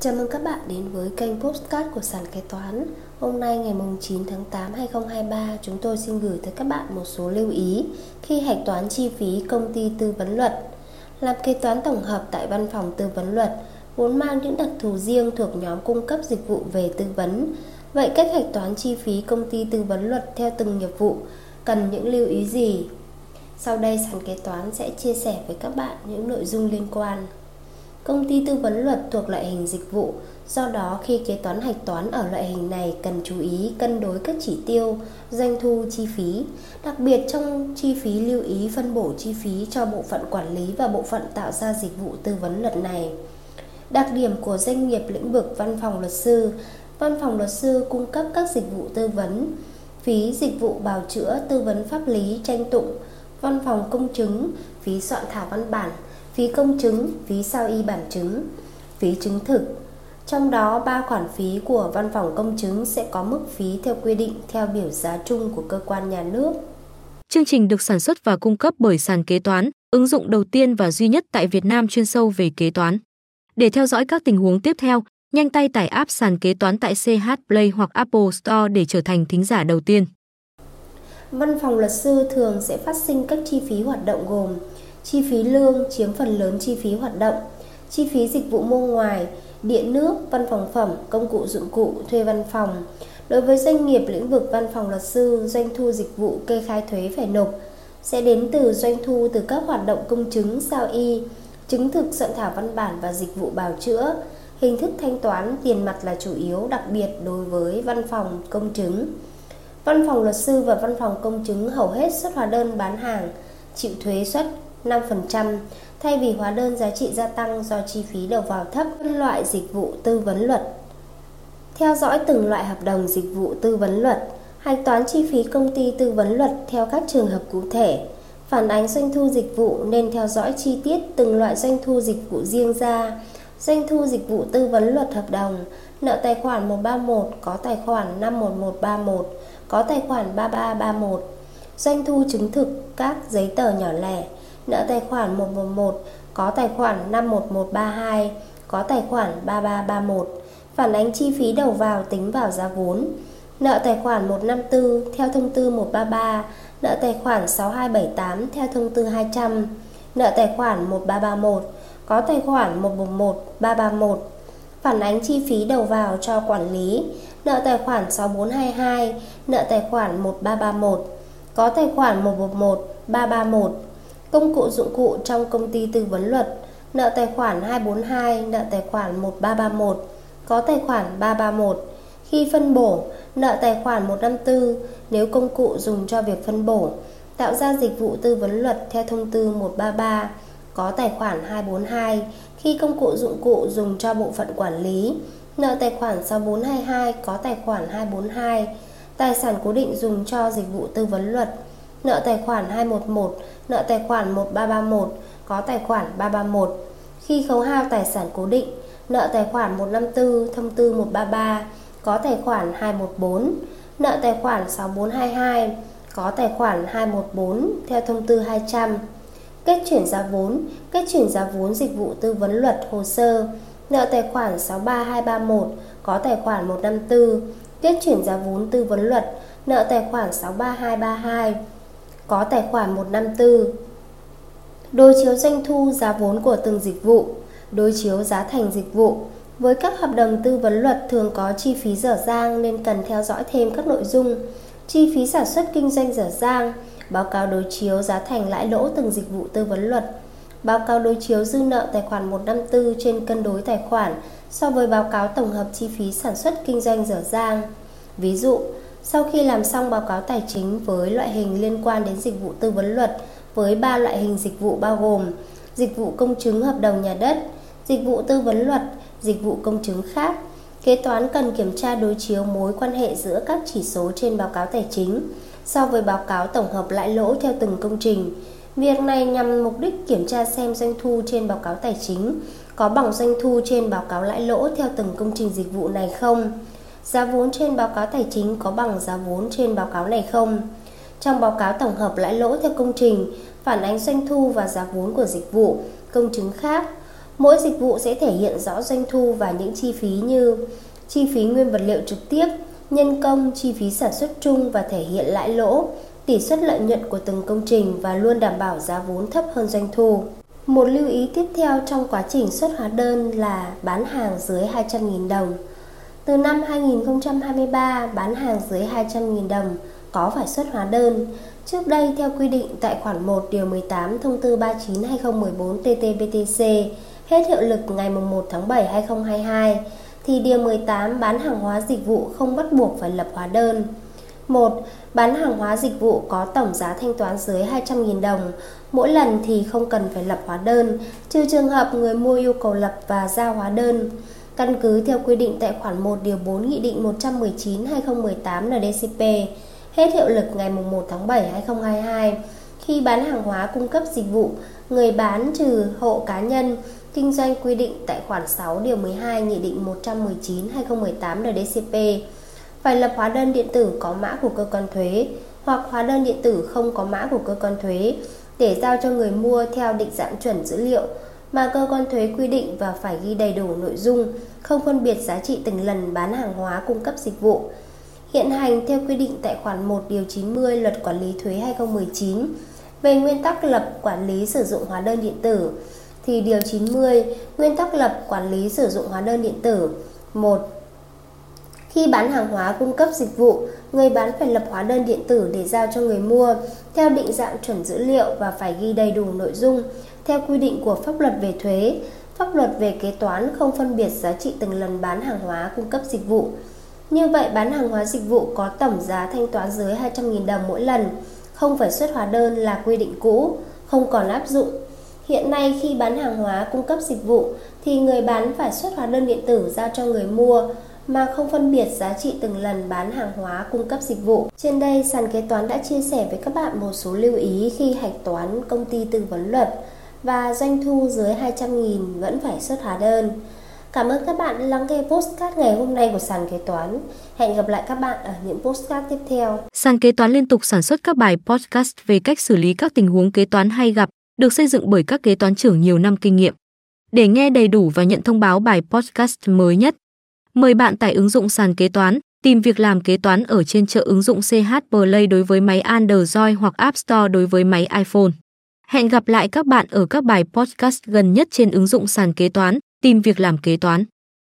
Chào mừng các bạn đến với kênh Postcard của Sàn Kế Toán. Hôm nay ngày 9 tháng 8 2023 chúng tôi xin gửi tới các bạn một số lưu ý khi hạch toán chi phí công ty tư vấn luật. Làm kế toán tổng hợp tại văn phòng tư vấn luật vốn mang những đặc thù riêng thuộc nhóm cung cấp dịch vụ về tư vấn. Vậy cách hạch toán chi phí công ty tư vấn luật theo từng nghiệp vụ, cần những lưu ý gì? Sau đây, sàn kế toán sẽ chia sẻ với các bạn những nội dung liên quan. Công ty tư vấn luật thuộc loại hình dịch vụ, do đó khi kế toán hạch toán ở loại hình này cần chú ý cân đối các chỉ tiêu, doanh thu, chi phí. Đặc biệt trong chi phí lưu ý phân bổ chi phí cho bộ phận quản lý và bộ phận tạo ra dịch vụ tư vấn luật này. Đặc điểm của doanh nghiệp lĩnh vực văn phòng luật sư Văn phòng luật sư cung cấp các dịch vụ tư vấn, phí dịch vụ bào chữa, tư vấn pháp lý, tranh tụng, văn phòng công chứng, phí soạn thảo văn bản, phí công chứng, phí sao y bản chứng, phí chứng thực. Trong đó, ba khoản phí của văn phòng công chứng sẽ có mức phí theo quy định theo biểu giá chung của cơ quan nhà nước. Chương trình được sản xuất và cung cấp bởi sàn kế toán, ứng dụng đầu tiên và duy nhất tại Việt Nam chuyên sâu về kế toán. Để theo dõi các tình huống tiếp theo, nhanh tay tải app sàn kế toán tại CH Play hoặc Apple Store để trở thành thính giả đầu tiên. Văn phòng luật sư thường sẽ phát sinh các chi phí hoạt động gồm chi phí lương chiếm phần lớn chi phí hoạt động, chi phí dịch vụ mua ngoài, điện nước, văn phòng phẩm, công cụ dụng cụ, thuê văn phòng. Đối với doanh nghiệp lĩnh vực văn phòng luật sư, doanh thu dịch vụ kê khai thuế phải nộp sẽ đến từ doanh thu từ các hoạt động công chứng, sao y, chứng thực soạn thảo văn bản và dịch vụ bào chữa. Hình thức thanh toán tiền mặt là chủ yếu, đặc biệt đối với văn phòng công chứng. Văn phòng luật sư và văn phòng công chứng hầu hết xuất hóa đơn bán hàng, chịu thuế xuất. 5% thay vì hóa đơn giá trị gia tăng do chi phí đầu vào thấp phân loại dịch vụ tư vấn luật. Theo dõi từng loại hợp đồng dịch vụ tư vấn luật, hạch toán chi phí công ty tư vấn luật theo các trường hợp cụ thể, phản ánh doanh thu dịch vụ nên theo dõi chi tiết từng loại doanh thu dịch vụ riêng ra, doanh thu dịch vụ tư vấn luật hợp đồng, nợ tài khoản 131 có tài khoản 51131, có tài khoản 3331, doanh thu chứng thực các giấy tờ nhỏ lẻ, nợ tài khoản 111 có tài khoản 51132 có tài khoản 3331 phản ánh chi phí đầu vào tính vào giá vốn nợ tài khoản 154 theo thông tư 133 nợ tài khoản 6278 theo thông tư 200 nợ tài khoản 1331 có tài khoản 111 331 phản ánh chi phí đầu vào cho quản lý nợ tài khoản 6422 nợ tài khoản 1331 có tài khoản 111 331 Công cụ dụng cụ trong công ty tư vấn luật Nợ tài khoản 242, nợ tài khoản 1331 Có tài khoản 331 Khi phân bổ, nợ tài khoản 154 Nếu công cụ dùng cho việc phân bổ Tạo ra dịch vụ tư vấn luật theo thông tư 133 Có tài khoản 242 Khi công cụ dụng cụ dùng cho bộ phận quản lý Nợ tài khoản 6422 có tài khoản 242 Tài sản cố định dùng cho dịch vụ tư vấn luật nợ tài khoản 211, nợ tài khoản 1331, có tài khoản 331. Khi khấu hao tài sản cố định, nợ tài khoản 154, thông tư 133, có tài khoản 214, nợ tài khoản 6422, có tài khoản 214 theo thông tư 200. Kết chuyển giá vốn, kết chuyển giá vốn dịch vụ tư vấn luật hồ sơ, nợ tài khoản 63231, có tài khoản 154, kết chuyển giá vốn tư vấn luật, nợ tài khoản 63232, có tài khoản 154. Đối chiếu doanh thu giá vốn của từng dịch vụ, đối chiếu giá thành dịch vụ. Với các hợp đồng tư vấn luật thường có chi phí dở dang nên cần theo dõi thêm các nội dung chi phí sản xuất kinh doanh dở dang, báo cáo đối chiếu giá thành lãi lỗ từng dịch vụ tư vấn luật, báo cáo đối chiếu dư nợ tài khoản 154 trên cân đối tài khoản so với báo cáo tổng hợp chi phí sản xuất kinh doanh dở dang. Ví dụ, sau khi làm xong báo cáo tài chính với loại hình liên quan đến dịch vụ tư vấn luật với ba loại hình dịch vụ bao gồm dịch vụ công chứng hợp đồng nhà đất, dịch vụ tư vấn luật, dịch vụ công chứng khác, kế toán cần kiểm tra đối chiếu mối quan hệ giữa các chỉ số trên báo cáo tài chính so với báo cáo tổng hợp lãi lỗ theo từng công trình. Việc này nhằm mục đích kiểm tra xem doanh thu trên báo cáo tài chính có bằng doanh thu trên báo cáo lãi lỗ theo từng công trình dịch vụ này không giá vốn trên báo cáo tài chính có bằng giá vốn trên báo cáo này không. Trong báo cáo tổng hợp lãi lỗ theo công trình, phản ánh doanh thu và giá vốn của dịch vụ, công chứng khác, Mỗi dịch vụ sẽ thể hiện rõ doanh thu và những chi phí như chi phí nguyên vật liệu trực tiếp, nhân công, chi phí sản xuất chung và thể hiện lãi lỗ, tỷ suất lợi nhuận của từng công trình và luôn đảm bảo giá vốn thấp hơn doanh thu. Một lưu ý tiếp theo trong quá trình xuất hóa đơn là bán hàng dưới 200.000 đồng. Từ năm 2023, bán hàng dưới 200.000 đồng có phải xuất hóa đơn. Trước đây, theo quy định tại khoản 1 điều 18 thông tư 39-2014 TT-BTC, hết hiệu lực ngày 1 tháng 7 2022, thì điều 18 bán hàng hóa dịch vụ không bắt buộc phải lập hóa đơn. 1. Bán hàng hóa dịch vụ có tổng giá thanh toán dưới 200.000 đồng, mỗi lần thì không cần phải lập hóa đơn, trừ trường hợp người mua yêu cầu lập và giao hóa đơn. Căn cứ theo quy định tại khoản 1 điều 4 Nghị định 119/2018 NDCP, hết hiệu lực ngày 1 tháng 7 2022, khi bán hàng hóa cung cấp dịch vụ, người bán trừ hộ cá nhân kinh doanh quy định tại khoản 6 điều 12 Nghị định 119/2018 NDCP phải lập hóa đơn điện tử có mã của cơ quan thuế hoặc hóa đơn điện tử không có mã của cơ quan thuế để giao cho người mua theo định dạng chuẩn dữ liệu mà cơ quan thuế quy định và phải ghi đầy đủ nội dung, không phân biệt giá trị từng lần bán hàng hóa cung cấp dịch vụ. Hiện hành theo quy định tại khoản 1 điều 90 Luật Quản lý thuế 2019 về nguyên tắc lập quản lý sử dụng hóa đơn điện tử thì điều 90 nguyên tắc lập quản lý sử dụng hóa đơn điện tử 1 khi bán hàng hóa cung cấp dịch vụ, người bán phải lập hóa đơn điện tử để giao cho người mua theo định dạng chuẩn dữ liệu và phải ghi đầy đủ nội dung theo quy định của pháp luật về thuế, pháp luật về kế toán không phân biệt giá trị từng lần bán hàng hóa cung cấp dịch vụ. Như vậy, bán hàng hóa dịch vụ có tổng giá thanh toán dưới 200.000 đồng mỗi lần, không phải xuất hóa đơn là quy định cũ, không còn áp dụng. Hiện nay khi bán hàng hóa cung cấp dịch vụ thì người bán phải xuất hóa đơn điện tử giao cho người mua mà không phân biệt giá trị từng lần bán hàng hóa cung cấp dịch vụ. Trên đây, sàn kế toán đã chia sẻ với các bạn một số lưu ý khi hạch toán công ty tư vấn luật và doanh thu dưới 200.000 vẫn phải xuất hóa đơn. Cảm ơn các bạn đã lắng nghe postcard ngày hôm nay của sàn kế toán. Hẹn gặp lại các bạn ở những postcard tiếp theo. Sàn kế toán liên tục sản xuất các bài podcast về cách xử lý các tình huống kế toán hay gặp, được xây dựng bởi các kế toán trưởng nhiều năm kinh nghiệm. Để nghe đầy đủ và nhận thông báo bài podcast mới nhất, Mời bạn tải ứng dụng sàn kế toán, tìm việc làm kế toán ở trên chợ ứng dụng CH Play đối với máy Android hoặc App Store đối với máy iPhone. Hẹn gặp lại các bạn ở các bài podcast gần nhất trên ứng dụng sàn kế toán, tìm việc làm kế toán.